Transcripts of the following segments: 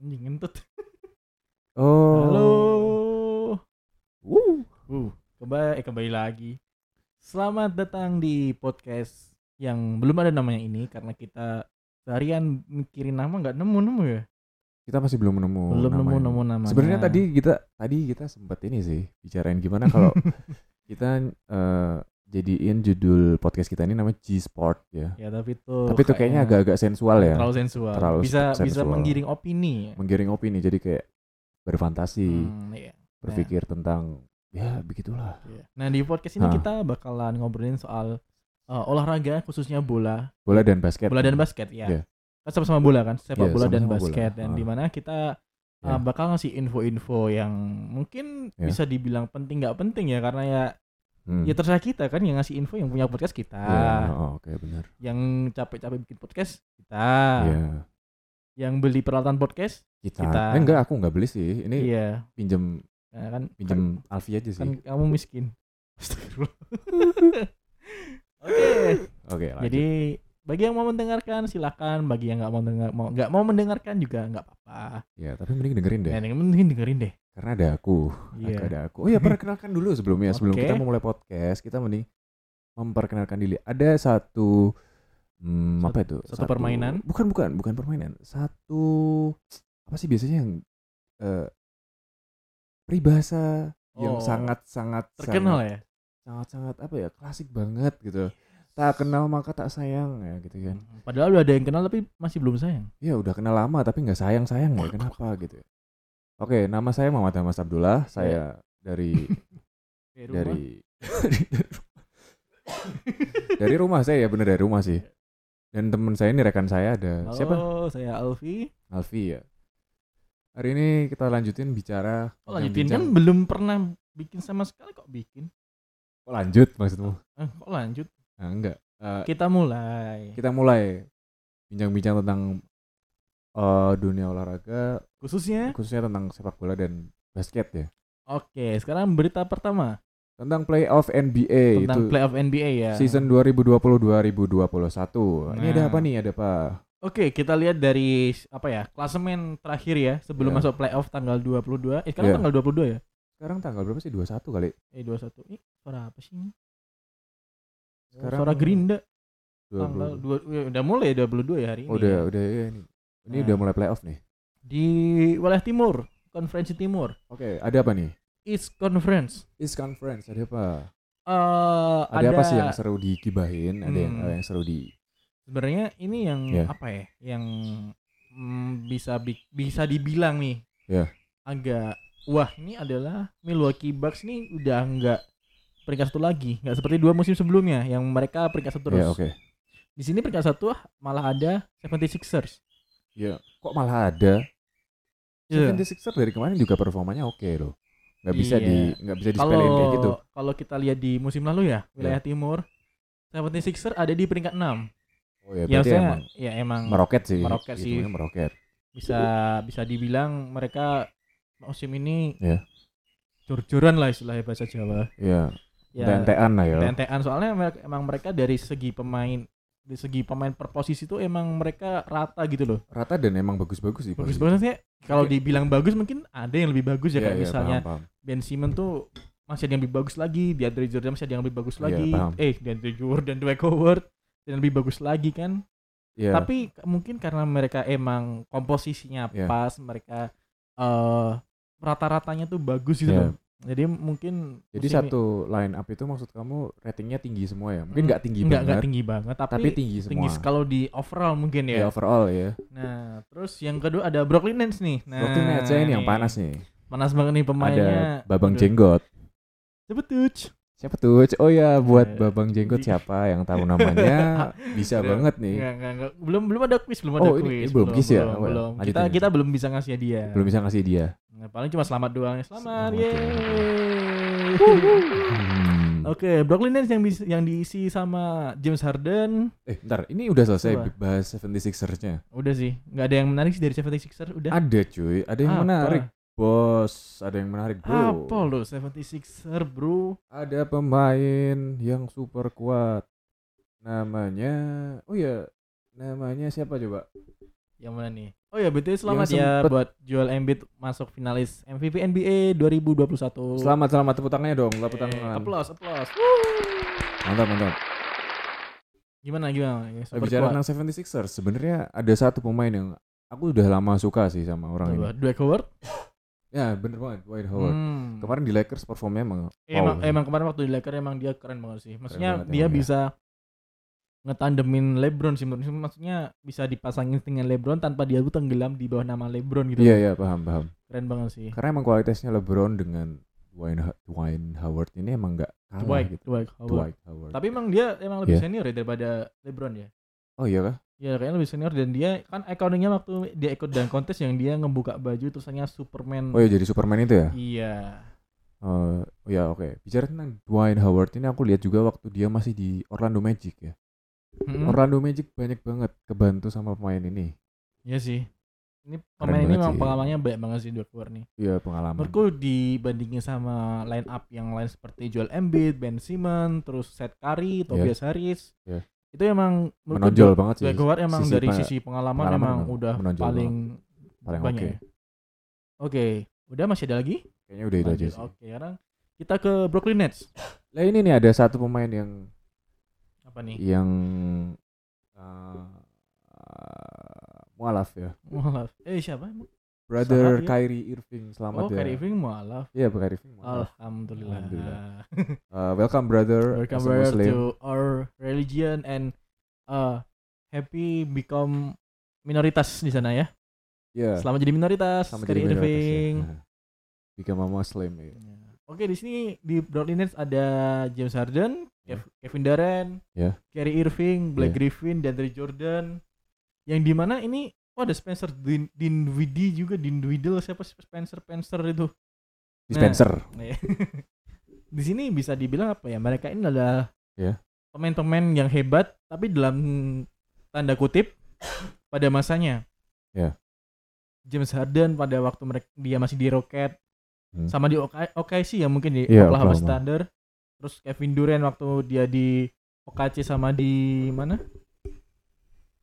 Anjing ngentut. Oh. Halo. Wuh. Uh, kembali eh kembali lagi. Selamat datang di podcast yang belum ada namanya ini karena kita seharian mikirin nama nggak nemu-nemu ya. Kita masih belum nemu. belum namanya. nemu-nemu namanya. Sebenarnya tadi kita tadi kita sempat ini sih bicarain gimana kalau kita eh, jadiin judul podcast kita ini namanya G Sport ya. ya tapi itu Tapi itu kayaknya agak-agak sensual ya. terlalu sensual. Terlalu bisa bisa sensual. menggiring opini. Menggiring opini jadi kayak berfantasi, Hmm, iya. berpikir tentang ya begitulah. Iya. Nah di podcast ini Hah. kita bakalan ngobrolin soal eh, olahraga khususnya bola, Bola dan basket. bola dan basket ya. Iya. Kan sama-sama bola kan, sepak Iya, bola dan sama-sama bola. basket dan Ah. di mana kita Iya. bakal ngasih info-info yang mungkin Iya. bisa dibilang penting nggak penting ya karena ya Hmm. ya terserah kita kan yang ngasih info yang punya podcast kita, Iya, oh, oke benar. yang capek-capek bikin podcast kita, Iya. yang beli peralatan podcast Kita. Kita. Eh, enggak, aku enggak beli sih. Ini iya pinjem Nah, kan pinjem Alfi aja kan, sih. kan kamu miskin. Astagfirullah. Oke. Oke, lanjut. Jadi bagi yang mau mendengarkan silakan, bagi yang nggak mau dengar mau nggak mau mendengarkan juga nggak apa-apa. ya, tapi mending dengerin deh. Ya, penting dengerin deh. Karena ada aku. Iya. Ada aku. Oh ya, perkenalkan dulu sebelumnya. Sebelum kita memulai podcast, kita mending memperkenalkan diri. Ada satu hmm, apa itu? satu permainan? Bukan, bukan, bukan permainan. Satu apa sih biasanya yang eh peribahasa yang Oh, sangat-sangat Terkenal ya. sangat-sangat apa ya? Klasik banget gitu. Tak kenal maka tak sayang ya gitu kan. Padahal udah ada yang kenal tapi masih belum sayang. Ya udah kenal lama tapi nggak sayang sayang ya kenapa gitu. ya. Oke, nama saya Muhammad Hamas Abdullah. Saya dari dari dari rumah saya ya bener dari rumah sih. Dan teman saya ini rekan saya ada Halo, siapa? saya Alfi. Alfi ya. Hari ini kita lanjutin bicara. Oh, lanjutin kan bincang-bincang- belum pernah bikin sama sekali kok bikin. Oh, lanjut maksudmu? Eh, kok lanjut? Nah, enggak. Eh, Kita mulai. kita mulai bincang-bincang tentang eh, dunia olahraga Khususnya khususnya tentang sepak bola dan basket ya. Oke, sekarang berita pertama Tentang playoff NBA tentang itu playoff NBA ya. season 2020-2021. Ini ada Nah. apa nih? Ada apa? Oke, kita lihat dari apa ya? Klasemen terakhir ya sebelum Ya. masuk playoff tanggal 22. Eh, sekarang Ya. tanggal 22 ya? Sekarang tanggal berapa sih? 21 kali. Eh, 21. Ih, suara apa sih ini? Sekarang suara Gerinda 20. tanggal 2 ya, udah mulai ya 22 ya hari ini. Oh, udah, ya. udah ya ini. Ini Nah. udah mulai playoff nih. Di wilayah timur, konferensi timur, Oke, ada apa nih? East Conference. East Conference ada apa? Eh Ada, apa sih yang seru digibahin? Ada yang, Hmm. yang seru di sebenarnya ini yang Ya. apa ya? Yang mm, bisa bi- bisa dibilang nih. Ya. Agak wah, ini adalah Milwaukee Bucks nih udah enggak peringkat satu lagi, nggak seperti dua musim sebelumnya yang mereka peringkat satu terus. Ya, oke. Di sini peringkat satu malah ada 76ers. Ya, kok malah ada? Iya. 76ers dari kemarin juga performanya oke loh. Nggak bisa Iya. di nggak bisa disepelein Kalau kayak gitu. kalau kita lihat di musim lalu ya, wilayah timur 76ers ada di peringkat 6. Oh ya, Ya, emang ya emang meroket sih. meroket sih. Meroket. bisa bisa dibilang mereka musim ini Ya. jor-joran lah istilahnya bahasa Jawa. Iya, Ya, tentean lah ya. tentean soalnya emang mereka dari segi pemain dari segi pemain per posisi itu emang mereka rata gitu loh. Rata dan emang bagus-bagus sih. Bagus posisi. banget sih. Kalau dibilang bagus mungkin ada yang lebih bagus ya Iya, kayak iya, misalnya paham, paham. Ben Simmons tuh masih ada yang lebih bagus lagi, di Andre Jordan masih ada yang lebih bagus Iya, lagi. paham. Eh, di Andre Jordan, Dwight Howard dan lebih bagus lagi kan. Iya. Tapi mungkin karena mereka emang komposisinya Iya. pas, mereka eh rata-ratanya tuh bagus gitu loh. Jadi mungkin Jadi musim satu line up itu maksud kamu ratingnya tinggi semua ya? Mungkin nggak tinggi nggak banget, nggak tinggi banget, tapi, tapi tinggi semua. tinggi kalau di overall mungkin ya ya. overall ya. Nah, terus yang kedua ada Brooklyn Nets nih. Nah, Brooklyn Nets saya ini yang panas nih. Panas banget nih pemainnya. Ada Babang Aduh. Jenggot. Cepet tuh. Siapa tuh? Oh ya buat Eh, Babang Jenggot di- siapa yang tahu namanya bisa Udah. banget nih. Nggak, nggak, nggak. Belum belum ada quiz, belum ada Oh, ini- quiz. ini belum quiz ya? Belum, Oh, ya. belum. Kita kita belum bisa ngasih dia. Belum bisa ngasih dia. Nah, paling cuma selamat doang. Selamat, Selamat yeay. Hmm. Oke, Brooklyn Nets yang yang diisi sama James Harden. Eh, bentar, ini udah selesai Apa? bahas 76ers-nya. Udah sih, nggak ada yang menarik sih dari 76ers. Udah. Ada cuy, ada yang Apa? menarik. Bos, ada yang menarik, Bro. Apa lo 76er, Bro? Ada pemain yang super kuat. Namanya Oh ya, namanya siapa coba? Yang mana nih? Oh ya, betul selamat ya sempet- buat Joel Embiid masuk finalis MVP NBA 2021. Selamat selamat tepuk tangannya dong, tepuk Eh, tangan. Applause, applause. Mantap mantap. Gimana gimana? Nah, super bicara tentang 76ers, sebenarnya ada satu pemain yang aku udah lama suka sih sama orang Coba, ini. Dwight Howard. Ya bener banget, Dwight Howard. Hmm. Kemarin di Lakers performnya emang emang wow. emang kemarin waktu di Lakers emang dia keren banget sih. Maksudnya banget dia emang, ya. Ngetandemin LeBron sih menurut maksudnya bisa dipasangin dengan LeBron tanpa dia tuh tenggelam di bawah nama LeBron gitu. Iya iya paham paham. Keren banget sih. Karena emang kualitasnya LeBron dengan Dwayne, Ha- Dwayne Howard ini emang nggak kalah Dwight, gitu. Dwight Howard. Dwight Howard. Tapi emang dia emang lebih Iya. senior ya daripada LeBron ya. Oh iya kah? Ya kayaknya lebih senior dan dia kan iconic-nya waktu dia ikut dan kontes yang dia ngebuka baju tulisannya Superman. Oh iya jadi Superman itu ya? Iya. Oh ya oke. Bicara tentang Dwayne Howard ini aku lihat juga waktu dia masih di Orlando Magic ya. Mm-mm. Orlando Magic banyak banget kebantu sama pemain ini. Iya sih. Ini Keren pemain ini banget memang pengalamannya banyak banget sih Dwight Howard nih. Iya pengalaman. Menurutku dibandingin sama line up yang lain seperti Joel Embiid, Ben Simmons, terus Seth Curry, Tobias Harris. Iya. Itu emang menonjol banget sih. Dwight Howard emang Sisi dari sisi pengalaman, pengalaman emang udah menonjol paling Paling banyak. oke. ya. Oke, udah masih ada lagi? Kayaknya udah itu aja sih. Oke, sekarang kita ke Brooklyn Nets. Lah ini nih ada satu pemain yang Apa nih? yang uh, uh, mualaf ya. Mualaf. Eh siapa? emang? Brother ya? Kyrie Irving selamat Oh, ya. Kyrie Irving mualaf. Iya, Kyrie Irving mualaf. Alhamdulillah. Alhamdulillah. Uh, welcome brother Welcome brother Muslim. to our religion and uh happy become minoritas di sana ya. Iya. Selamat jadi minoritas, Sama Kyrie jadi minoritas ya. Irving. Nah, Become a Muslim ya. Ya. Oke, di sini di Brooklyn Nets ada James Harden, Ya. Kevin Durant, Ya. Kyrie Irving, Blake Ya. Griffin, dan Jordan. Yang di mana ini oh ada Spencer Din Dinwiddie juga Dinwiddie siapa Spencer Spencer itu. Dispenser. Nah, ya. di sini bisa dibilang apa ya? Mereka ini adalah Ya. pemain-pemain yang hebat tapi dalam tanda kutip pada masanya. Ya. James Harden pada waktu mereka dia masih di Rocket Hmm. sama di OK- OKC ya mungkin di Iya, Oklahoma Oklahoma. Thunder. Terus Kevin Durant waktu dia di OKC sama di mana?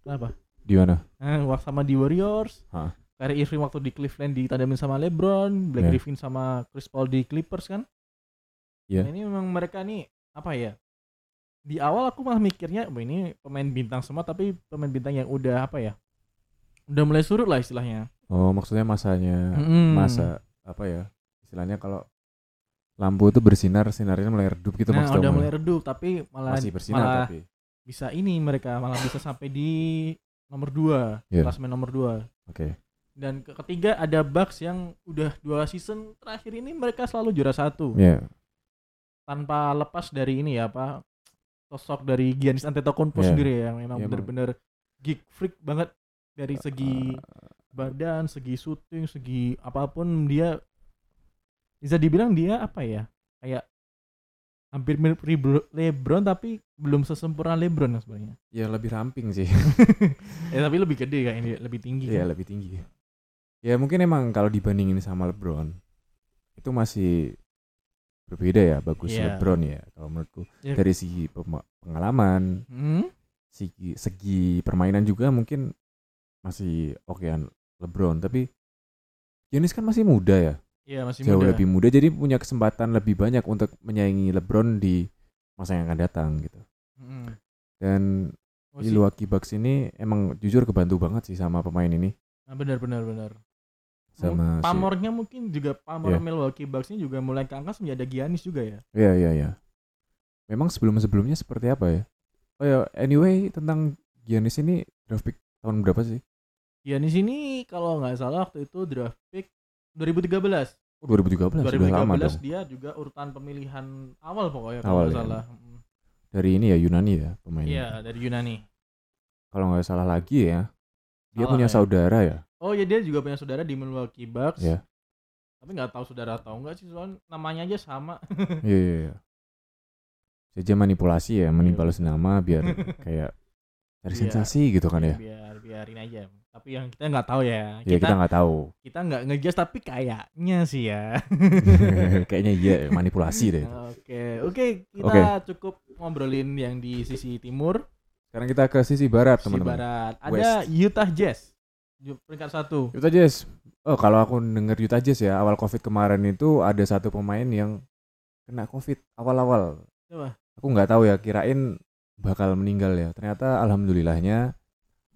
Kenapa? Di mana? Nah, waktu sama di Warriors. Hah. Kyrie Irving waktu di Cleveland ditandamin sama LeBron, Blake Iya. Griffin sama Chris Paul di Clippers kan? Iya. Nah, ini memang mereka nih apa ya? Di awal aku malah mikirnya, "Wah, ini pemain bintang semua tapi pemain bintang yang udah apa ya? Udah mulai surut lah istilahnya. Oh, maksudnya masanya Mm-mm. masa apa ya? Istilahnya kalau lampu itu bersinar, sinarnya mulai redup gitu nah, maksudnya. udah mulai redup tapi malah masih bersinar malah tapi. bisa ini mereka malah bisa sampai di nomor 2, Iya. klasmen nomor 2. Oke. Dan ke- ketiga ada Bucks yang udah dua season terakhir ini mereka selalu juara satu. Iya. tanpa lepas dari ini ya apa sosok dari Giannis Antetokounmpo Iya. sendiri ya yang memang Iya, emang. bener-bener geek freak banget dari segi badan, segi syuting, segi apa pun dia bisa dibilang dia apa ya kayak hampir mirip LeBron tapi belum sesempurna LeBron ya sebenarnya. Ya lebih ramping sih. ya tapi lebih gede kayak ini lebih tinggi. Iya kan. lebih tinggi. Ya mungkin emang kalau dibandingin sama LeBron itu masih berbeda ya bagus Iya. LeBron ya kalau menurutku Ya. dari segi pengalaman, Hmm? segi segi permainan juga mungkin masih okean LeBron tapi Giannis kan masih muda ya Iya masih jauh muda. lebih muda jadi punya kesempatan lebih banyak untuk menyaingi LeBron di masa yang akan datang gitu Hmm. dan Oh, di. Milwaukee Bucks ini emang jujur kebantu banget sih sama pemain ini Nah, benar benar benar. sama si pamornya mungkin juga pamor Iya. Milwaukee Bucks ini juga mulai keangkat menjadi Giannis juga ya. Iya iya iya. Memang sebelum sebelumnya seperti apa ya? Oh ya, anyway tentang Giannis ini draft pick tahun berapa sih? Giannis ini kalau nggak salah waktu itu draft pick 2013. Oh, 2013, sudah lama 2013 dong. dia juga urutan pemilihan awal pokoknya Awal kalau nggak ya. salah. Dari ini ya Yunani ya pemainnya. Iya dari Yunani. Kalau nggak salah lagi ya, dia Salah punya ya. saudara ya. Oh ya dia juga punya saudara di Milwaukee Bucks. Iya. Tapi nggak tahu saudara atau enggak sih soalnya namanya aja sama. Iya iya iya. Saja manipulasi ya, Iya. nama biar kayak cari Biar- sensasi gitu kan ya. Biar biarin aja. Tapi yang kita nggak tahu ya. Ya kita nggak tahu. kita nggak ngejas tapi kayaknya sih ya. Kayaknya iya manipulasi deh. itu. Oke, oke kita Oke. cukup ngobrolin yang di sisi timur, Sekarang kita ke sisi barat sisi teman-teman. barat. Ada Utah Jazz. Peringkat satu. Utah Jazz. Oh, kalau aku denger Utah Jazz ya, awal Covid kemarin itu ada satu pemain yang kena Covid awal-awal. Aku nggak tahu ya, kirain bakal meninggal ya. Ternyata alhamdulillahnya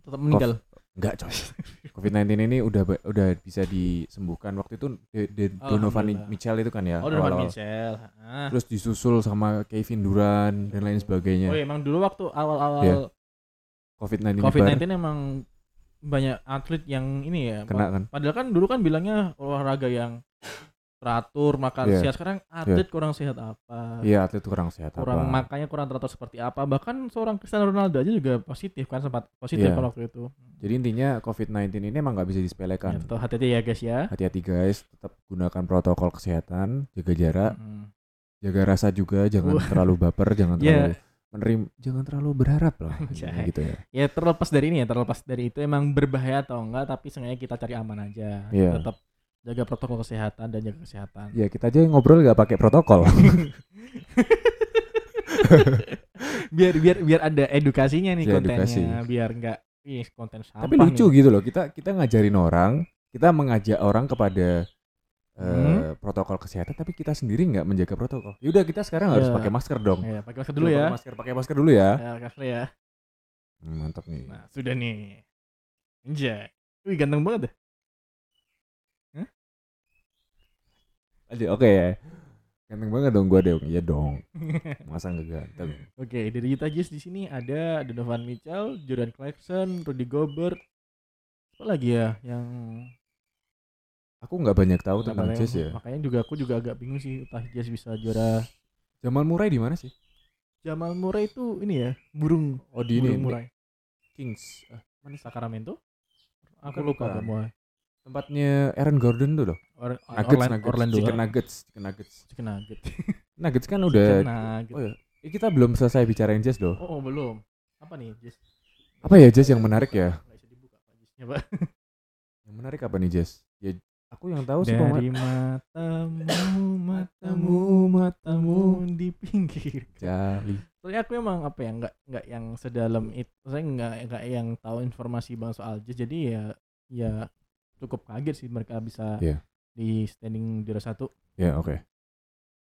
Tetap meninggal. enggak coy. Covid-19 ini udah udah bisa disembuhkan. Waktu itu De- De- Donovan. Mitchell itu kan ya. oh, Donovan awal-awal. Mitchell. Ah. Terus disusul sama Kevin Durant dan lain sebagainya. Oh, iya, emang dulu waktu awal-awal Iya. COVID-19 COVID-19 nyebar, emang banyak atlet yang ini ya. kena kan. Padahal kan dulu kan bilangnya olahraga yang teratur, makan Iya. sehat. Sekarang atlet kurang sehat apa? Iya, atlet kurang sehat kurang apa. makanya kurang teratur seperti apa bahkan seorang Cristiano Ronaldo aja juga positif kan sempat positif Iya. kan waktu itu Jadi intinya COVID-19 ini emang nggak bisa disepelekan. tetap hati-hati ya guys ya Hati-hati guys, tetap gunakan protokol kesehatan, jaga jarak, Mm. jaga rasa juga, jangan terlalu baper, jangan Iya. terlalu menerima, jangan terlalu berharap lah, gitu ya. ya terlepas dari ini ya terlepas dari itu emang berbahaya atau enggak tapi sengaja kita cari aman aja Iya. tetap jaga protokol kesehatan dan jaga kesehatan Ya kita aja yang ngobrol nggak pakai protokol. biar biar biar ada edukasinya nih Iya, kontennya edukasi. biar enggak ih konten sampah Tapi lucu nih. gitu loh, kita kita ngajarin orang, kita mengajak orang kepada eh, Hmm. protokol kesehatan, tapi kita sendiri nggak menjaga protokol. Yaudah kita sekarang harus Iya. pakai masker dong. ya pakai masker dulu Coba ya pakai Masker, pakai masker dulu ya. ya cover ya Hmm, mantap nih. nah sudah nih Anjay. Wih ganteng banget dah. Aduh, Oke ya. Ganteng banget dong gua dong. Iya dong. Masa nggak ganteng? Oke, dari Utah Jazz di sini ada Donovan Mitchell, Jordan Clarkson, Rudy Gobert. Apa lagi ya yang Aku nggak banyak tahu tentang Jazz ya. Makanya juga aku juga agak bingung sih Utah Jazz bisa juara. Jamal Murray di mana sih? Jamal Murray itu ini ya, burung Oh di ini burung Murray. Kings. Ah, mana? Sacramento? Aku lupa semua. Tempatnya Aaron Gordon tuh loh. Or, Nuggets, Orlando, Nuggets, Orlando. Chicken Nuggets, Chicken Nuggets. Chicken Nugget. Nuggets kan udah. Chicken Nugget. Oh ya. Eh, kita belum selesai bicarain Jazz loh. Oh, oh, belum. Apa nih, Jazz? Apa ya Jazz yang menarik ya? Yang menarik apa nih Jazz? Ya aku yang tahu sih. Dari matamu, matamu, matamu di pinggir. Jali. Soalnya aku emang apa ya nggak nggak yang sedalam itu, saya nggak nggak yang tahu informasi bang soal jazz. Jadi ya ya cukup kaget sih mereka bisa Iya. di standing juara satu. Ya oke.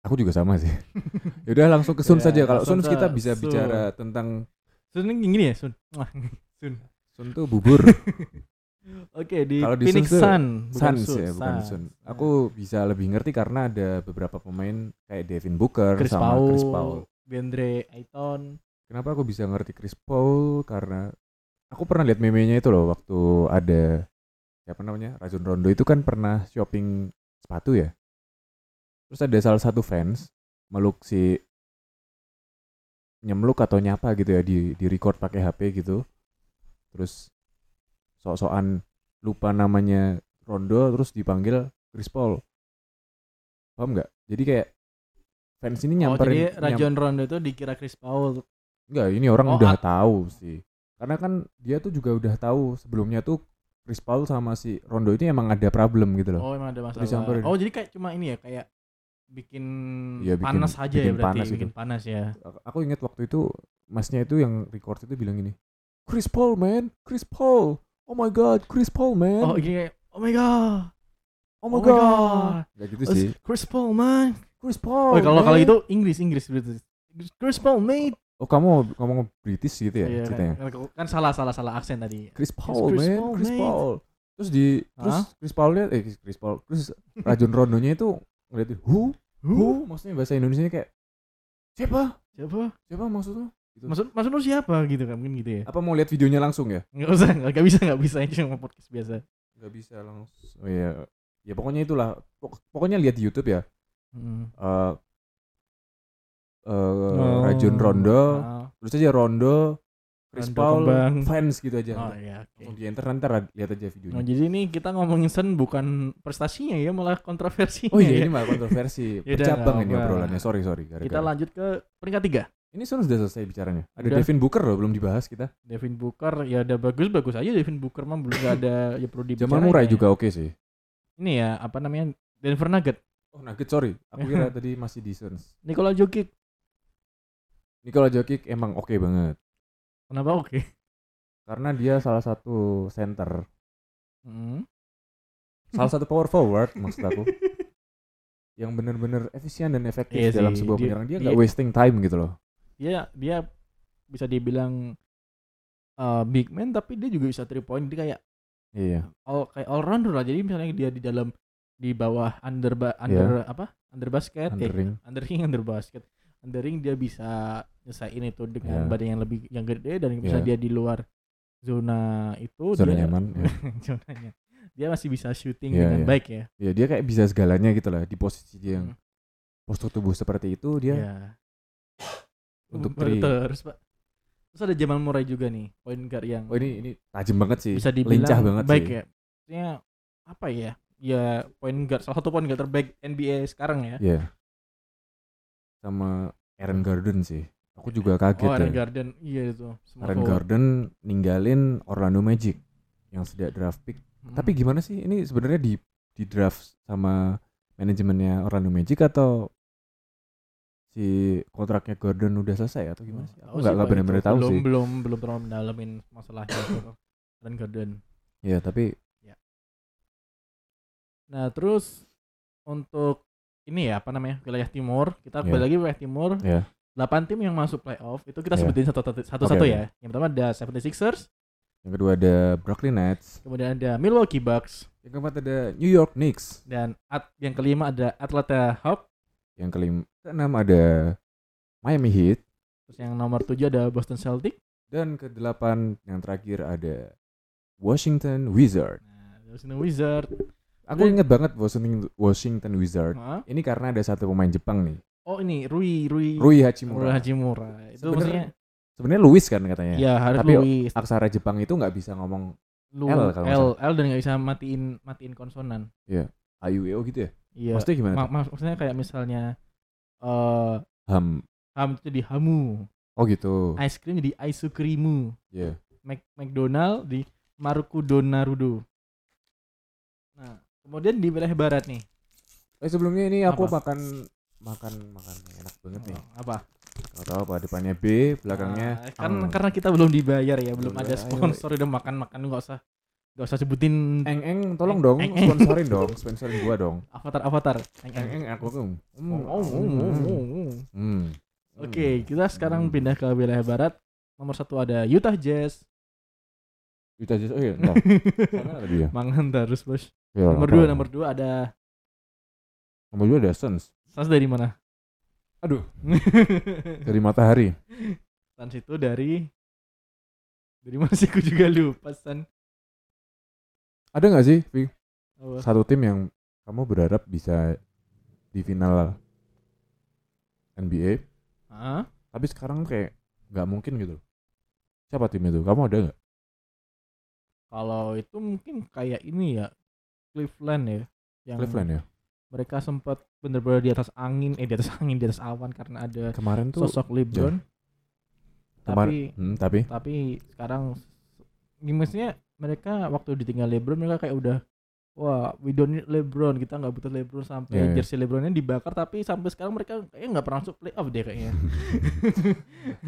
Aku juga sama sih. ya udah langsung ke Sun Ya, saja. Kalau Sun kita bisa Sun. bicara tentang Sun ini gini ya Sun. Wah, Sun tuh bubur. Oke di Kalau di Phoenix Sun Sun, bukan Suns Sun, ya, bukan. Sun. Nah, Aku bisa lebih ngerti karena ada beberapa pemain kayak Devin Booker Chris sama Paul, Chris Paul. Deandre Ayton. Kenapa aku bisa ngerti Chris Paul? Karena aku pernah lihat meme-nya itu loh waktu ada siapa namanya Rajon Rondo itu kan pernah shopping sepatu ya. Terus ada salah satu fans meluk si nyemluk atau nyapa gitu ya di di record pakai HP gitu. Terus sok-sokan lupa namanya Rondo terus dipanggil Chris Paul. Paham nggak? Jadi kayak fans ini Oh, nyamperin jadi nyam- Rajon Rondo itu dikira Chris Paul. Enggak, ini orang Oh, udah tahu sih. Karena kan dia tuh juga udah tahu sebelumnya tuh Chris Paul sama si Rondo ini emang ada problem gitu loh. Oh, emang ada masalah. Disamperin. Oh, jadi kayak cuma ini ya kayak bikin, Iya, bikin- panas aja ya berarti, panas itu. bikin panas ya. Aku inget waktu itu masnya itu yang record itu bilang gini, Chris Paul man, Chris Paul, oh my god, Chris Paul man, Oh, gini kayak oh my god. oh my oh my god. God. Gak gitu sih, Chris Paul man. Chris Paul. Oh, kalau kalau itu Inggris Inggris berarti. Chris Paul mate. Oh kamu ngomong British gitu ya Iya, ceritanya. kan, kan salah salah salah aksen tadi. Chris Paul Chris man, Paul, Chris mate. Paul. Terus di terus Hah? Chris Paulnya eh Chris Paul, terus Rajon Rondonya itu ngeliatin who Who? Maksudnya bahasa Indonesia kayak siapa? Siapa? Siapa maksudnya? Gitu. Maksud maksud lu siapa gitu kan mungkin gitu ya. Apa mau lihat videonya langsung ya? Enggak usah, enggak bisa enggak bisa ini cuma podcast biasa. Gak bisa langsung. Oh iya. Ya pokoknya itulah. Pok- pokoknya lihat di YouTube ya. Hmm. Eh eh, Oh. Rajon Rondo, Ah. terus aja Rondo, Chris Paul, kembang. fans gitu aja. Oh iya, oke. Langsung di enter nanti lihat aja Oh, videonya. jadi ini kita ngomongin Sen bukan prestasinya ya, malah kontroversinya. Oh iya ya. ini malah kontroversi. Bercabang nggak ini obrolannya. Sorry sorry. Kita gara-gara. lanjut ke peringkat tiga. Ini Sun sudah selesai bicaranya. Ada Udah. Devin Booker loh belum dibahas kita. Devin Booker ya udah bagus bagus aja Devin Booker mah belum ada ya perlu dibicarain. Jamal Murray kayaknya. juga oke sih. Ini ya apa namanya Denver Nugget, Oh Nugget sorry. Aku kira tadi masih di Suns. Nikola Jokic. Nikola Jokic emang oke banget Kenapa oke? karena dia salah satu center Hmm. Salah satu power forward maksud aku. yang benar-benar efisien dan efektif Iya dalam sih, sebuah penyerang. Dia nggak wasting time gitu loh. Dia dia bisa dibilang uh, big man tapi dia juga bisa three point dia kayak Iya. all kayak all rounder lah. Jadi misalnya dia di dalam di bawah under ba- under apa? Under basket Under eh, ring. under ring under basket. Under ring dia bisa nyesain itu dengan Iya. badan yang lebih yang gede dan bisa Iya. dia di luar zona itu Zona dia, nyaman, ya. zonanya. Dia masih bisa shooting Iya, dengan iya. baik ya. Ya dia kayak bisa segalanya gitu lah di posisi dia yang Hmm. postur tubuh seperti itu dia Iya. untuk three. terus pak terus ada Jamal Murray juga nih point guard yang Oh ini ini tajam banget sih. bisa dibilang lincah banget baik sih. ya maksudnya apa ya ya point guard salah satu point guard terbaik NBA sekarang ya Iya. Sama Aaron Garden sih. Aku juga kaget oh Aaron ya. Garden iya itu Small Aaron forward. Garden ninggalin Orlando Magic yang sedia draft pick. Hmm. Tapi gimana sih ini sebenarnya di di draft sama manajemennya Orlando Magic atau si kontraknya Gordon udah selesai atau gimana sih? Aku Tahu nggak Pak, benar-benar tahu belum sih. belum belum terlalu mendalamin masalahnya itu Aaron Garden Iya tapi nah terus untuk ini ya apa namanya wilayah timur. Kita kembali Iya. lagi wilayah timur. Iya. 8 tim yang masuk playoff itu kita Iya. sebutin satu satu satu, satu ya. yang pertama ada 76ers yang kedua ada Brooklyn Nets, kemudian ada Milwaukee Bucks. Yang keempat ada New York Knicks, dan at, yang kelima ada Atlanta Hawks. Yang kelima keenam ada Miami Heat. Terus yang nomor tujuh ada Boston Celtics dan kedelapan yang terakhir ada Washington Wizard. nah Washington Wizard Aku inget banget Washington Washington Wizard. Hah? Ini karena ada satu pemain Jepang nih, oh ini Rui Rui Rui Rui Hachimura. Hachimura itu Sebenarnya maksudnya Sebenarnya Luis kan katanya. ya harus Tapi Louis Aksara Jepang itu nggak bisa ngomong Lu, L L, kalau nggak L, dan nggak bisa matiin matiin konsonan AUEO gitu ya. iya Maksudnya gimana? Ma- maksudnya kayak misalnya eh Ham. ham itu jadi hamu Oh gitu. ice cream jadi aisukrimu Iya. Mac McDonald di Maruku Donarudo nah kemudian di wilayah barat nih Eh sebelumnya ini aku Apa? makan makan makan enak banget nih. Oh, apa Gak tahu apa depannya B, belakangnya Ah, kan eng. karena kita belum dibayar ya belum Belum ada sponsor udah makan makan nggak usah nggak usah sebutin Eng eng tolong Eng, dong eng, eng. sponsorin dong, sponsorin gua dong. avatar avatar Eng, Eng eng. eng aku tuh. Hmm, Oh, oh, oh, oh, oh, oh. Hmm. Oke, Hmm. kita sekarang Hmm. pindah ke wilayah barat. Nomor satu ada Utah Jazz. Kita aja oh iya, entar. Mangan terus bos. Ya, nomor dua, nomor dua ada Nomor dua ada Suns. Suns dari mana? Aduh, dari matahari. Suns itu dari dari mana sih? Aku juga lupa Suns. Ada nggak sih? Oh, Satu tim yang kamu berharap bisa di final NBA, tapi sekarang kayak nggak mungkin gitu. Siapa tim itu? Kamu ada nggak? Kalau itu mungkin kayak ini ya Cleveland ya. Yang Cleveland ya. Mereka sempat bener-bener di atas angin, eh di atas angin, di atas awan karena ada Kemarin tuh sosok LeBron. Kemar- Tapi hmm, tapi tapi sekarang gimana mereka waktu ditinggal LeBron mereka kayak udah wah we don't need LeBron kita nggak butuh LeBron sampai Iya, iya. jersey LeBronnya dibakar tapi sampai sekarang mereka kayaknya nggak pernah masuk playoff deh kayaknya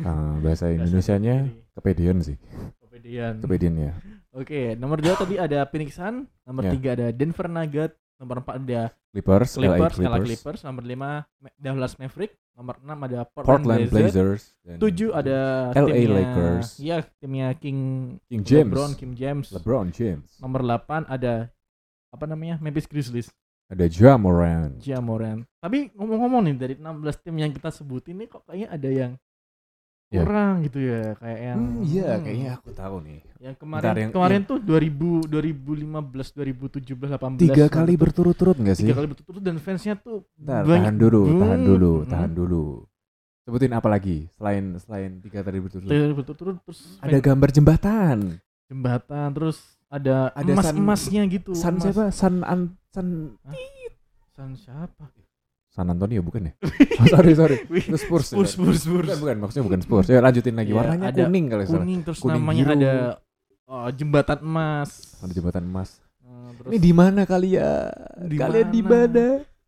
ah, bahasa Indonesianya kepedean sih. kepedean Kepedean ya. Oke nomor dua tadi ada Phoenix Sun nomor Iya. tiga ada Denver Nugget nomor empat ada Clippers, Clippers, LA Clippers, Clippers, nomor lima Ma- Dallas Maverick nomor enam ada Portland, Portland Blazers, Blazers, dan tujuh ada LA timnya, Lakers. ya timnya King King James, LeBron King James LeBron James, Nomor 8 ada apa namanya? Memphis Grizzlies, ada Ja Morant. Ja Morant. Tapi ngomong-ngomong nih dari 16 tim yang kita sebutin ini kok kayaknya ada yang Kurang gitu ya, kayak yang Hmm, iya, hmm, kayaknya aku tahu nih. yang kemarin Bentar, yang- kemarin tuh 2000 2015 2017 18 Tiga kali berturut-turut nggak sih? tiga kali berturut-turut dan fansnya tuh Bentar, banyak tahan dulu, tahan banget. dulu, Hmm. tahan dulu. Sebutin apa lagi selain selain tiga kali berturut-turut? Tiga kali berturut-turut terus Ada gambar jembatan. jembatan terus ada, Ada emas San- emasnya gitu San emas. siapa? San An San San siapa San Antonio bukan ya? Oh, sorry sorry. Itu Spurs. ya? Spurs Spurs Spurs Bukan, bukan, maksudnya bukan Spurs. Ya lanjutin lagi. Iya, Warnanya ada kuning kalau salah. kuning terus Kuning namanya biru. ada oh, jembatan emas Ada jembatan emas. Eh, terus Ini di mana kalian? Di kalian di mana?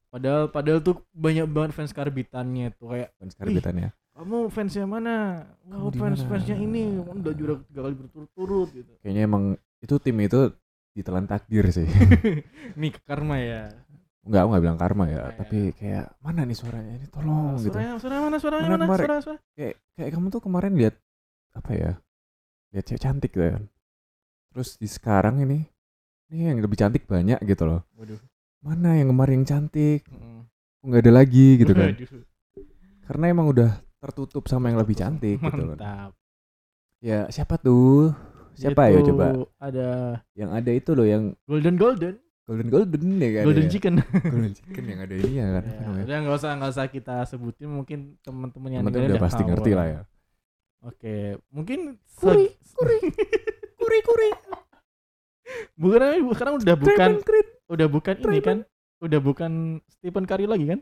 padahal padahal tuh banyak banget fans karbitannya tuh kayak Fans karbitannya. kamu fansnya mana Kamu oh fans fansnya ini udah juara tiga kali berturut-turut gitu Kayaknya emang itu tim itu ditelan takdir sih. Nih karma ya. Enggak, aku nggak bilang karma ya, iya. tapi kayak mana nih suaranya ini tolong gitu. Suaranya, suara mana? Suaranya Mana mana? Suara, suara. Kayak kayak kamu tuh kemarin lihat apa ya? Lihat cewek cantik gitu kan. Terus di sekarang ini ini yang lebih cantik banyak gitu loh. Waduh. Mana yang kemarin yang cantik? Mm. Kok nggak ada lagi gitu kan. Waduh. Karena emang udah tertutup sama yang lebih cantik gitu kan. Mantap. Ya, siapa tuh? Siapa ya coba? Ada Yang ada itu loh yang golden golden, golden golden ya kan. golden ya? chicken. golden chicken yang ada ini ya kan. apa Ya, namanya? udah nggak usah nggak usah kita sebutin mungkin teman-teman yang dengerin udah pasti tahu ngerti lah ya. Oke, mungkin Kuri, kuri, kuri, kuri. bukan sekarang udah bukan udah bukan ini kan, udah bukan Stephen Curry lagi kan?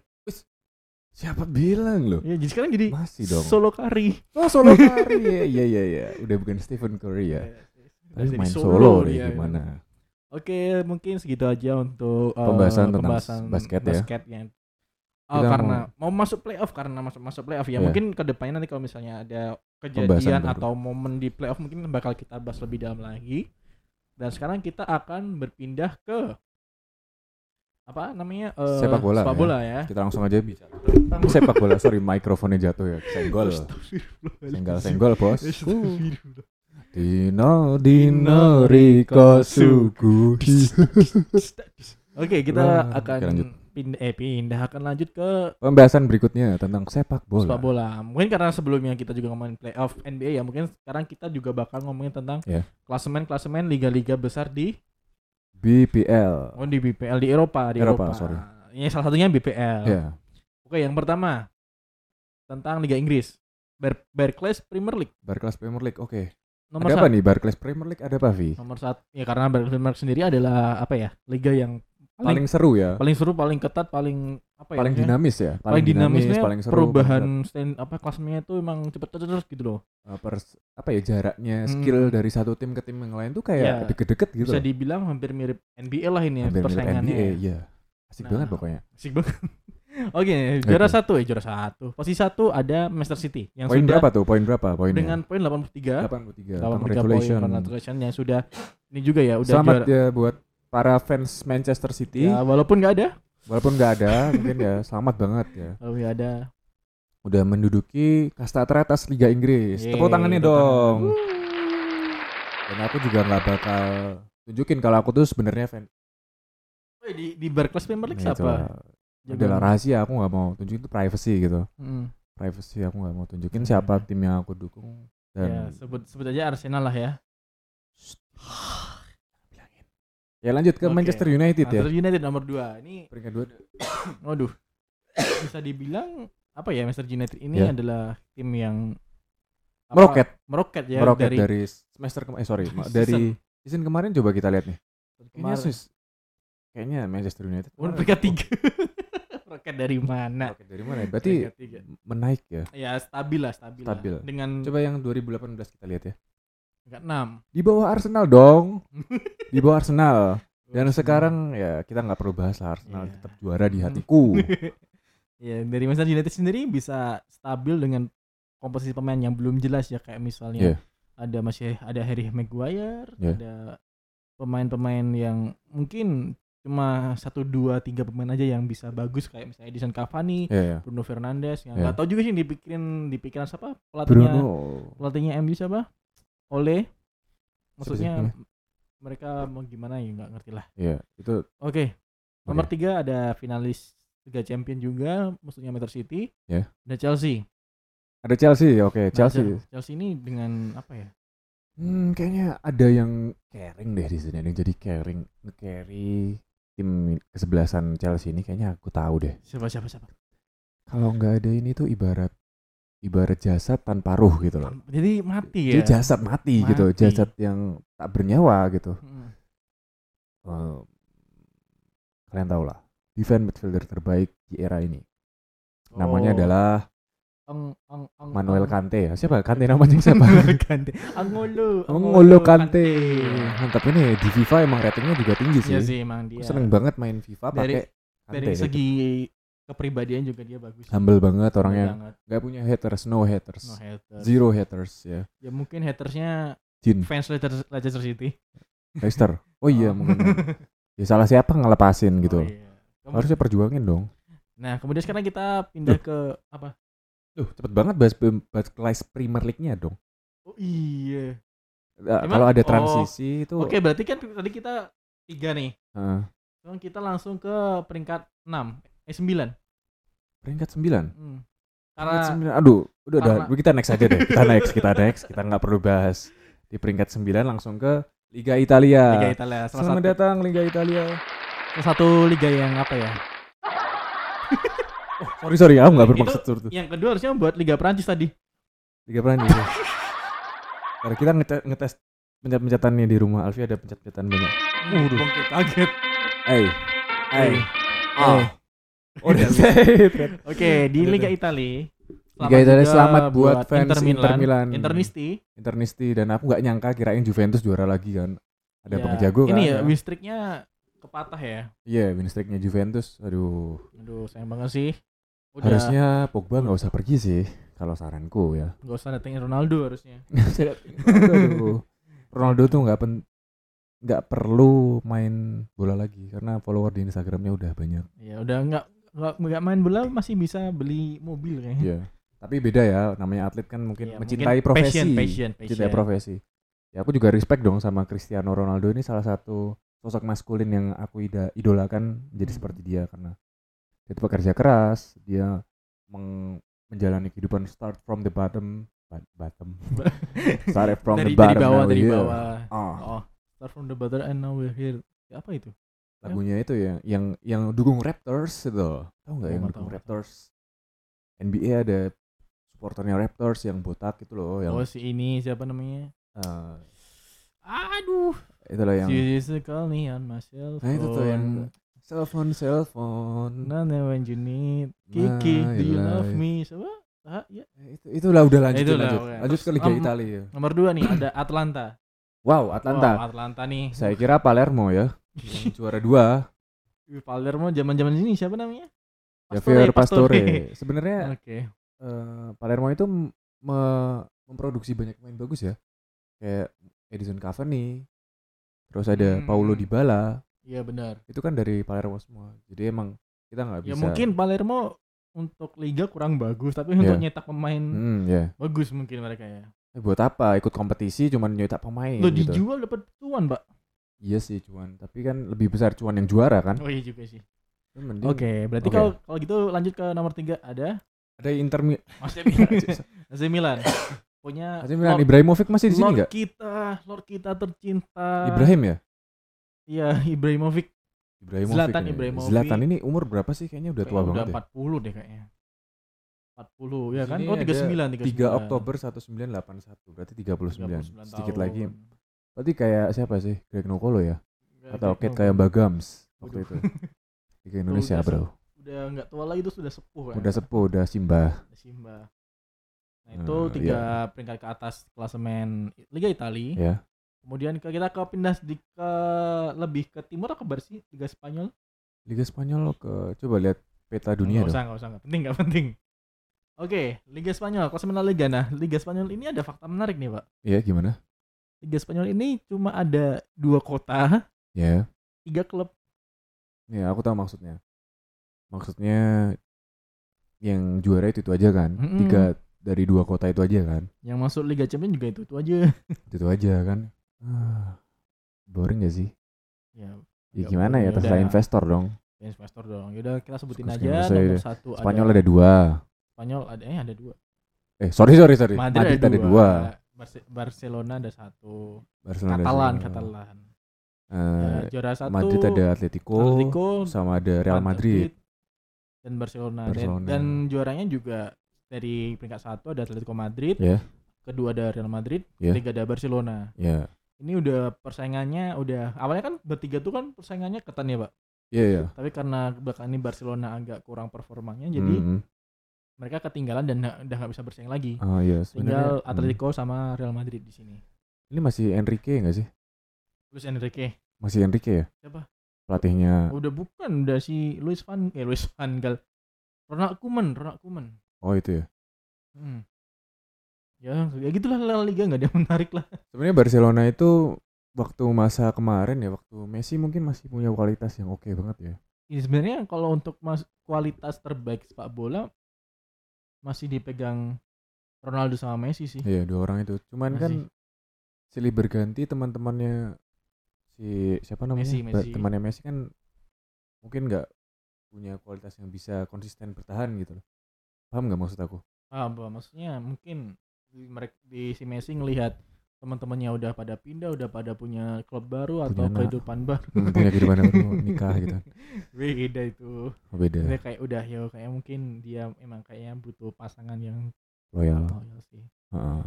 Siapa bilang loh? Ya, jadi sekarang jadi Masih dong. solo Curry. Oh solo Curry ya iya iya iya udah bukan Stephen Curry ya. Udah Tapi jadi main solo, deh dia. gimana? Oke, mungkin segitu aja untuk eh, Pembahasan tentang pembahasan basket ya. Oh, Kita karena mau... masuk playoff karena masuk masuk playoff ya. Iya. Mungkin ke depannya nanti kalau misalnya ada kejadian atau momen di playoff mungkin bakal kita bahas lebih dalam lagi. Dan sekarang kita akan berpindah ke apa namanya eh, Sepak bola, sepak ya. bola ya. Kita langsung aja bicara tentang sepak bola. Sorry mikrofonnya jatuh ya. Senggol. Senggol senggol bos. Dino Dino Riko Sugu. Oke, kita akan oke, lanjut. pindah eh pindah akan lanjut ke Pembahasan berikutnya tentang sepak bola. sepak bola. Mungkin karena sebelumnya kita juga ngomongin playoff NBA ya, mungkin sekarang kita juga bakal ngomongin tentang Ya. klasemen-klasemen liga-liga besar di BPL. oh di BPL di Eropa, di Eropa, Eropa. sorry. Ini salah satunya BPL. Ya. Oke, yang pertama tentang Liga Inggris. Bar Barclays Premier League. Barclays Premier League. Oke. Nomor Ada apa nih Barclays Premier League ada apa Vi? Nomor satu. Ya karena Barclays Premier League sendiri adalah apa ya? Liga yang Paling seru ya. paling seru, paling ketat, paling apa ya? Paling maksudnya? dinamis ya. Paling dinamisnya paling seru. perubahan stand apa klasemennya itu emang cepet terus gitu loh. uh, pers- apa ya jaraknya Hmm. skill dari satu tim ke tim yang lain tuh Ya, kayak deket-deket gitu. Bisa dibilang hampir mirip NBA lah ini ya Hampir mirip persaingannya. NBA, ya. iya. Asik Nah. banget pokoknya. Asik banget. Oke, juara Oke. satu ya juara satu. Posisi satu ada Manchester City yang Poin sudah berapa tuh? Poin berapa poinnya? dengan poin 83. 83. 83 poin Congratulations. yang sudah ini juga ya udah Selamat juara. ya buat para fans Manchester City. Ya, walaupun nggak ada, Walaupun nggak ada, mungkin ya selamat banget ya. kalau nggak ada. Udah menduduki kasta teratas Liga Inggris. Yeay, Tepuk tangannya dong. tangan. Dan aku juga nggak bakal tunjukin kalau aku tuh sebenarnya fan. Di di Barclays Premier League Nah, siapa? Adalah rahasia aku nggak mau tunjukin itu privacy gitu. Hmm. Privacy aku nggak mau tunjukin siapa Hmm. tim yang aku dukung Ya, dan sebut sebut aja Arsenal lah ya. Ya lanjut ke Oke. Manchester United ya. Manchester United nomor 2. Ini Peringkat dua. waduh. Bisa dibilang apa ya Manchester United ini Ya. adalah tim yang apa, Meroket, meroket ya meroket dari, dari, semester kemarin. Eh sorry, Season. dari season kemarin coba kita lihat nih. Kayaknya kemarin. sus- kayaknya Manchester United. Oh, peringkat kok- 3. meroket dari mana? Meroket dari mana? ya? Berarti menaik ya. Ya stabil lah, stabil. lah. Stabil. Dengan Coba yang 2018 kita lihat ya. peringkat 6. Di bawah Arsenal dong. Di bawah Arsenal. Dan sekarang ya kita nggak perlu bahas lah Arsenal Iya. tetap juara di hatiku. ya dari Manchester United sendiri bisa stabil dengan komposisi pemain yang belum jelas ya kayak misalnya Iya. ada masih ada Harry Maguire, Iya. ada pemain-pemain yang mungkin cuma satu dua tiga pemain aja yang bisa bagus kayak misalnya Edison Cavani, Iya, iya. Bruno Fernandes yang Iya. nggak tahu juga sih dipikirin dipikiran siapa pelatihnya Bruno. pelatihnya MU siapa? Ole. Siapa sih Maksudnya mereka mau gimana ya nggak ngerti lah. Iya, itu Oke. Nomor Oke. tiga ada finalis Liga Champion juga, maksudnya Manchester City. Ya. Ada Chelsea. ada Chelsea. Oke, Nah, Chelsea. Chel- Chelsea ini dengan apa ya? Hmm, kayaknya ada yang caring deh di sini. Yang jadi caring, nge-carry tim kesebelasan Chelsea ini kayaknya aku tahu deh. Siapa siapa siapa? Kalau nggak ada ini tuh ibarat ibarat jasad tanpa ruh gitu loh. Jadi mati ya. jasad mati, gitu, Mati. jasad yang tak bernyawa gitu. Hmm. Eh, kalian tahu lah, defense midfielder terbaik di era ini. Namanya Oh. adalah Ang, ang, ang, Manuel Kante ya. Siapa? Kante namanya siapa? Kante. Angolo. Ngolo Kante. Mantap ini di FIFA emang ratingnya juga tinggi sih. Iya sih emang Aku dia. seneng banget main FIFA Dari- pakai Dari Kante gitu. segi kepribadian juga dia bagus. humble banget orangnya banget. nggak punya haters no haters No haters. zero haters ya Ya mungkin hatersnya Jin fans Leicester, Leicester City. Leicester. Oh iya mungkin. ya salah siapa ngelepasin gitu. Oh, iya. Kamu- Harusnya perjuangin dong. Nah, kemudian sekarang kita pindah ke apa? Duh, cepet banget bahas, bahas kelas Premier League-nya dong. Oh iya. Emang- Kalau ada oh, transisi itu Oke, berarti kan tadi kita tiga nih. eh, Sekarang kita langsung ke peringkat 6, eh 9. peringkat 9. Hmm. Peringkat Karena 9. Aduh, udah udah karena- kita next aja deh. Kita next, kita next. Kita nggak perlu bahas di peringkat 9 langsung ke Liga Italia. Liga Italia salah Selamat satu, datang Liga Italia. salah satu liga yang apa ya? Sorry sorry, aku nggak Itu- bermaksud seperti itu. Yang kedua harusnya buat Liga Prancis tadi. Liga Prancis. ya. Karena kita ngetes, ngetes pencet-pencetannya di rumah Alfi ada pencet-pencetan banyak. Waduh, kaget kaget. Hey, hey, ah. Oh, udah set. Oke, di Liga. Italia. Liga Italia selamat buat fans Inter Milan, Inter Milan. Internisti. Internisti dan aku nggak nyangka kirain Juventus juara lagi kan. Ada Ya, penjago kan. Ini ya, win streak-nya kepatah ya. Iya, win streak-nya Juventus. Aduh. Aduh, sayang banget sih. Udah Harusnya Pogba nggak usah pergi sih kalau saranku ya. nggak usah datengin Ronaldo harusnya. Ronaldo, Ronaldo tuh nggak pen nggak perlu main bola lagi karena follower di Instagramnya udah banyak. Ya udah nggak nggak main bola masih bisa beli mobil kayaknya. Iya. Tapi beda ya, namanya atlet kan mungkin Iya, mencintai mungkin profesi. Passion, passion, passion. Mencintai profesi. Ya aku juga respect dong sama Cristiano Ronaldo ini salah satu sosok maskulin yang aku ida, idolakan jadi Hmm. seperti dia karena itu pekerja keras, dia meng- menjalani kehidupan start from the bottom, bottom. start from dari the bottom. dari bawah dari here. bawah. Ah. Oh, start from the bottom and now we're here. Ya, apa itu? lagunya itu ya yang yang dukung Raptors itu tahu nggak Oh, yang dukung tahu, Raptors NBA ada supporternya Raptors yang botak itu loh yang Oh si ini siapa namanya? eh, Aduh. itulah yang call me on my cell nah itu tuh yang. Cellphone cellphone Nah, when you need Kiki, do you love life. me? Coba, ah, ya. Eh, itu itulah udah lanjut Itulah, lanjut oke. lanjut ke Liga um, Italia Nomor dua nih ada Atlanta. wow Atlanta Wow, Atlanta nih. saya kira Palermo ya yang juara dua Wih, Palermo zaman-zaman ini siapa namanya? Javier Pastore sebenarnya Oke. eh, Palermo itu me- memproduksi banyak pemain bagus ya kayak Edison Cavani terus ada Hmm. Paulo Dybala Iya benar. itu kan dari Palermo semua jadi emang kita nggak bisa Ya mungkin Palermo untuk liga kurang bagus, tapi untuk Iya. nyetak pemain hmm, ya bagus mungkin mereka ya. Eh, buat apa ikut kompetisi cuman nyetak pemain Lo gitu dijual dapat cuan, Pak. iya sih cuan tapi kan lebih besar cuan yang juara kan Oh iya juga sih. Mending- Oke, berarti Oke. kalau kalau gitu lanjut ke nomor tiga ada ada Inter Milan. AC Milan. Punya AC Milan Lord- Ibrahimovic masih di sini Lord nggak kita, Lord kita tercinta. Ibrahim ya Iya, Ibrahimovic. Ibrahimovic Zlatan ya. Ibrahimovic. Zlatan ini umur berapa sih kayaknya udah tua Kayaknya banget udah ya 40 deh kayaknya. 40 ya kan? sini Oh ada 39 39. 3 Oktober 1981 berarti 39, 39 sedikit tahun. lagi berarti kayak siapa sih Greg Nokolo ya atau Kate kayak Mbak Gams waktu itu Liga Indonesia udah bro Udah nggak tua lagi tuh sudah sepuh kan. udah sepuh udah Simba Udah Simba. Nah, itu Eh, tiga peringkat ke atas klasemen Liga Italia. ya Kemudian ke kita ke pindah di ke lebih ke timur atau ke barat sih? Liga Spanyol? Liga Spanyol ke coba lihat peta dunia Nggak dong usah, nggak usah, nggak penting, nggak penting. Oke, Liga Spanyol, klasemen La Liga. Nah, Liga Spanyol ini ada fakta menarik nih, Pak. iya gimana Liga Spanyol ini cuma ada dua kota, ya tiga klub. ya aku tahu maksudnya maksudnya yang juara itu itu aja kan Mm-mm. tiga dari dua kota itu aja kan Yang masuk Liga Champions juga itu itu aja. itu, itu aja kan boring gak sih Ya, ya nggak gimana ya terserah investor dong investor dong. Yaudah kita sebutin Suka-suka aja nomor ya. satu Spanyol ada dua Spanyol ada eh ada dua. eh sorry sorry sorry Madrid, ada, dua, Barce- Barcelona ada satu. Barcelona ada Katalan, dua. Katalan. Eh, Ya, juara satu Madrid ada Atletico, Atletico, sama ada Real Madrid. dan Barcelona. Dan- Barcelona. Dan, juaranya juga dari peringkat satu ada Atletico Madrid, Ya. kedua ada Real Madrid, Ya. ketiga ada Barcelona. Ya, Ini udah persaingannya udah awalnya kan bertiga tuh kan persaingannya ketat ya pak. iya iya. Tapi karena belakangan ini Barcelona agak kurang performanya, jadi Mhm. mereka ketinggalan dan udah nggak bisa bersaing lagi. Oh iya, Tinggal hmm. Atletico sama Real Madrid di sini. Ini masih Enrique nggak sih? Luis Enrique. Masih Enrique ya? Siapa? Pelatihnya. Udah bukan, udah si Luis Van eh Luis Van Gaal. Ronald Koeman, Ronald Koeman. Oh itu ya. Hmm. Ya, ya gitulah La Liga nggak ada yang menarik lah. Sebenarnya Barcelona itu waktu masa kemarin ya waktu Messi mungkin masih punya kualitas yang oke banget ya. Ini sebenarnya kalau untuk mas kualitas terbaik sepak bola masih dipegang Ronaldo sama Messi sih. Iya dua orang itu. Cuman kan Masih. silih berganti teman-temannya si siapa namanya Messi, Messi. temannya Messi kan mungkin nggak punya kualitas yang bisa konsisten bertahan gitu loh. Paham nggak maksud aku? Ah, apa maksudnya mungkin mereka di si Messi ngelihat teman-temannya udah pada pindah, udah pada punya klub baru atau Punya anak. kehidupan baru. Hmm, punya kehidupan baru, nikah gitu. Beda itu. Oh, beda. Dia kayak udah ya kayak mungkin dia emang kayaknya butuh pasangan yang Loyal. loyal sih. Heeh.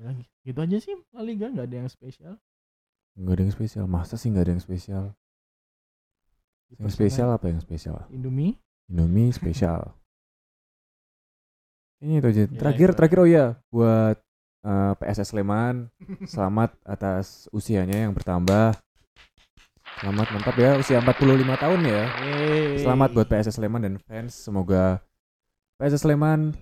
Ya. Gitu aja sih La Liga nggak ada yang spesial. Nggak ada yang spesial. Masa sih nggak ada yang spesial? Yang spesial apa yang spesial? Indomie. Indomie spesial. Ini itu aja. Ya, Terakhir, itu. terakhir oh iya buat eh, PSS Sleman, selamat atas usianya yang bertambah. Selamat mantap ya usia 45 tahun ya. Yeay. Selamat buat PSS Sleman dan fans. Semoga PSS Sleman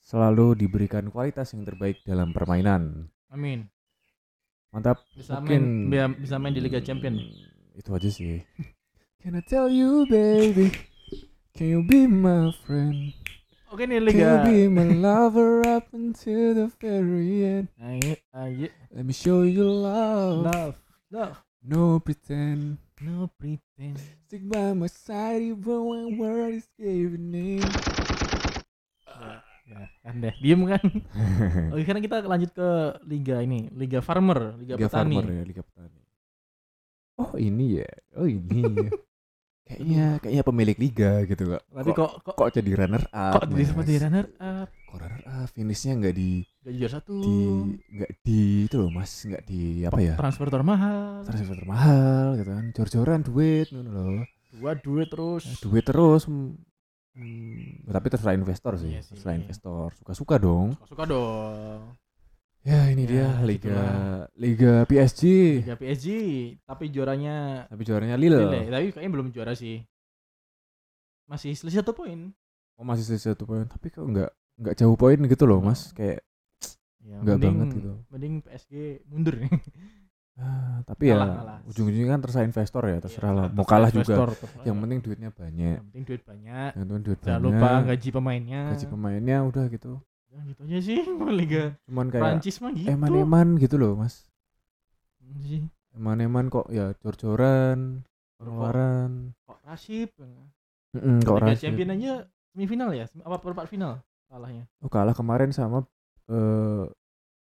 selalu diberikan kualitas yang terbaik dalam permainan. Amin. Mantap. Bisa Mungkin- main bisa main di Liga Champion. Itu aja sih. Can I tell you baby? Can you be my friend? Oke nih Liga. you be my lover up until the very end? Ayo, ayo. Let me show you love. Love, love. No pretend. No pretend. Stick by my side even when world is giving in. Ya, kan deh. Diem kan. Oke, sekarang kita lanjut ke liga ini, Liga Farmer, Liga, Liga Petani. Farmer ya, Liga Petani. Oh ini ya, oh ini ya. kayaknya kayaknya pemilik liga gitu kok. Tapi kok kok kok jadi runner up? kok jadi seperti Mas? runner up, Kok runner up? Finishnya nggak di gak juara satu. di nggak di itu loh mas, nggak di apa ya? Transfer termahal. Transfer termahal gitu kan, jor-joran duit gitu loh. Dua duit terus. Duit terus. mm, mm, tapi terserah investor sih, Iya sih. terserah investor. Suka-suka dong. Suka dong. Ya ini Ya, dia liga gitulah. liga PSG. Liga PSG, tapi juaranya Tapi juaranya Lille. Lille. Tapi kayaknya belum juara sih. Masih selisih satu poin. Oh masih sisa satu poin, tapi kok nggak nggak jauh poin gitu loh mas, kayak Ya, nggak mending- banget gitu. Mending PSG mundur nih. Ah, tapi Kalah, ya kalah. ujung-ujungnya kan terserah investor ya, terserah lah. Iya, Mau kalah juga, terserah. yang penting duitnya banyak. Yang penting duit banyak. Yang penting duit Jangan banyak. lupa gaji pemainnya. gaji pemainnya udah gitu. Ya, gitu aja sih Liga Cuman kayak Prancis mah gitu. eman-eman gitu loh mas. Hmm, sih. Eman-eman kok ya cor-coran, Kok- pengeluaran. Kok Rasib. Mm-mm, kok Liga. Champion aja semifinal ya? Apa perempat final kalahnya? Oh kalah kemarin sama eh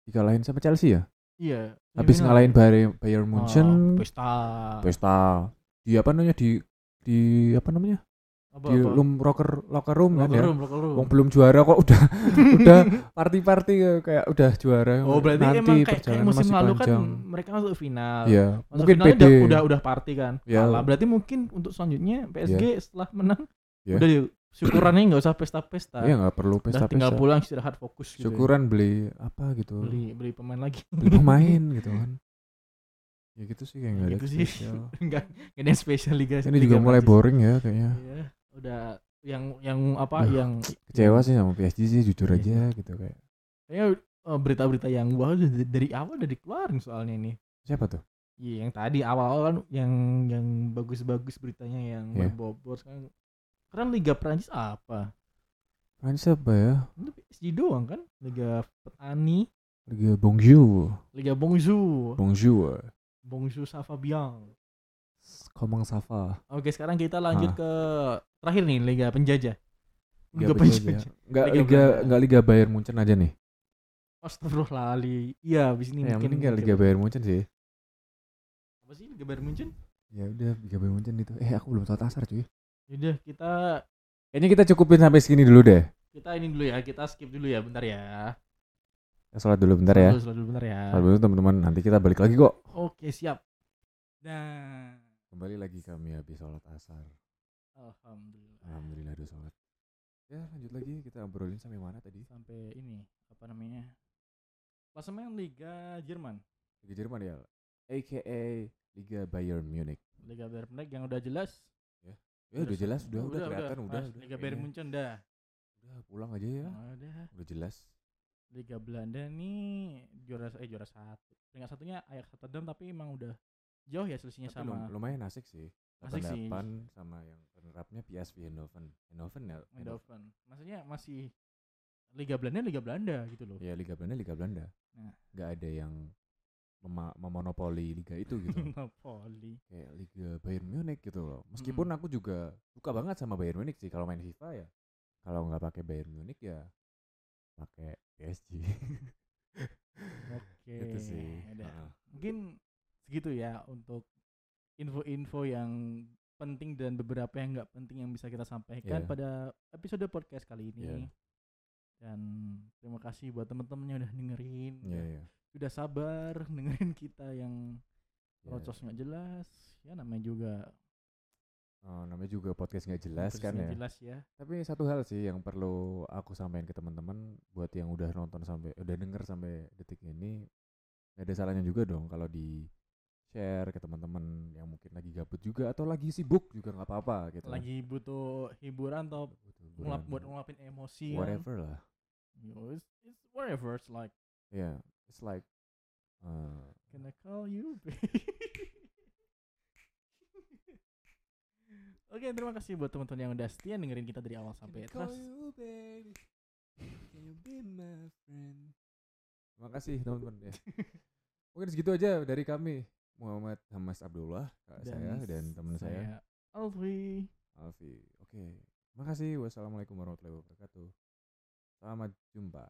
dikalahin sama Chelsea ya. Iya. Habis ngalahin Bayern, Bayern Munchen, Oh, pesta. pesta di apa namanya di di apa namanya Apa, di apa? room rocker locker room kan Locker ya. room, locker room. Wong belum juara kok udah udah party-party ya, kayak udah juara. Oh berarti Nanti emang kayak, kayak musim lalu panjang. kan mereka masuk final. Iya, Masuk mungkin finalnya pede. udah, udah udah party kan. Ya. Kalah. Berarti mungkin untuk selanjutnya PSG setelah menang Ya. udah yuk, syukurannya nggak usah pesta-pesta. Iya nggak perlu udah tinggal pesta-pesta. pulang istirahat fokus gitu. ya. Syukuran beli apa gitu. beli beli pemain lagi. Beli pemain gitu kan. Ya gitu sih kayak nggak ada gitu sih. spesial. Enggak enggak ada yang spesial liga. Ini Liga juga mulai Prancis. boring ya kayaknya. Iya, udah yang yang apa Duh, yang Kecewa sih sama PSG sih jujur Iya aja gitu kayak. kayaknya eh, berita-berita yang wah udah dari, dari awal udah dikeluarin soalnya ini. Siapa tuh? Iya, yang tadi awal-awal kan yang yang bagus-bagus beritanya yang Iya. berbobot kan. Karena Liga Prancis apa? Prancis apa ya? Itu PSG doang kan? Liga Petani, Liga Bonjour. Liga Bonjour, Bonjour. Bonjour ça va bien. Komang Safa. Oke, sekarang kita lanjut Ah. ke terakhir nih Liga Penjajah. Liga penjajah. Enggak Liga Liga enggak Liga Bayern Munchen aja nih. Astagfirullahaladzim. Iya, abis ini Ya, mungkin kayak Liga Bayern Munchen sih. Apa sih Liga Bayern Munchen? Ya udah Liga Bayern Munchen itu. Eh aku belum tahu tasar cuy. Yaudah, kita Kayaknya kita cukupin sampai segini dulu deh. kita ini dulu ya, kita skip dulu ya, bentar ya. Ya, sholat dulu bentar ya. Dulu, dulu bentar ya. Sholat dulu teman-teman. Nanti kita balik lagi kok. Oke, siap. Nah, Kembali lagi kami habis sholat asar. alhamdulillah. Alhamdulillah udah sholat. Ya lanjut lagi kita obrolin sampai mana tadi? Sampai ini apa namanya? Klasemen Liga Jerman. Liga Jerman ya. AKA Liga Bayern Munich. Liga Bayern Munich yang udah jelas. Ya udah jelas, udah, udah, kelihatan, udah, Mas, udah. Liga Bayern kayaknya. Munchen dah. Udah pulang aja ya. Udah. Udah jelas. Liga Belanda nih juara eh juara satu. Peringkat satunya Ajax Rotterdam tapi emang udah jauh ya selisihnya Tapi sama lum- lumayan asik sih. Asik sih. 88 sama yang runner-up-nya PSV Eindhoven. Eindhoven ya? Eindhoven. Maksudnya masih Liga Belanda Liga Belanda gitu loh. Ya Liga Belanda Liga Belanda. Nah. Nggak ada yang mema- memonopoli liga itu gitu. Napoli. Kayak Liga Bayern Munich gitu loh. Meskipun aku juga suka banget sama Bayern Munich sih kalau main FIFA ya. Kalau nggak pakai Bayern Munich ya pakai PSG. Oke. Gitu sih. Udah. Heeh. Mungkin segitu ya untuk info-info yang penting dan beberapa yang nggak penting yang bisa kita sampaikan Iya. pada episode podcast kali ini. Iya. Dan terima kasih buat teman-teman yang udah dengerin, Iya udah, iya. udah sabar dengerin kita yang Iya. rocos nggak jelas. Ya namanya juga Oh, namanya juga podcast nggak jelas podcast kan nggak ya. Jelas ya. Tapi satu hal sih yang perlu aku sampaikan ke teman-teman buat yang udah nonton sampai udah denger sampai detik ini nggak ada salahnya juga dong kalau di share ke teman-teman yang mungkin lagi gabut juga atau lagi sibuk juga nggak apa-apa gitu. Lagi butuh hiburan atau Butuh ngulap hiburan. buat ngulapin emosi. kan. whatever lah. You know, it's, it's whatever. It's like Ya, it's like uh, Can I call you? Oke, terima kasih buat teman-teman yang udah setia dengerin kita dari awal sampai atas. Terima kasih teman-teman ya. Mungkin segitu aja dari kami. Muhammad Hamas Abdullah, kak saya dan teman saya Alfi. Alfi. Oke. Makasih. Wassalamualaikum warahmatullahi wabarakatuh. Selamat jumpa.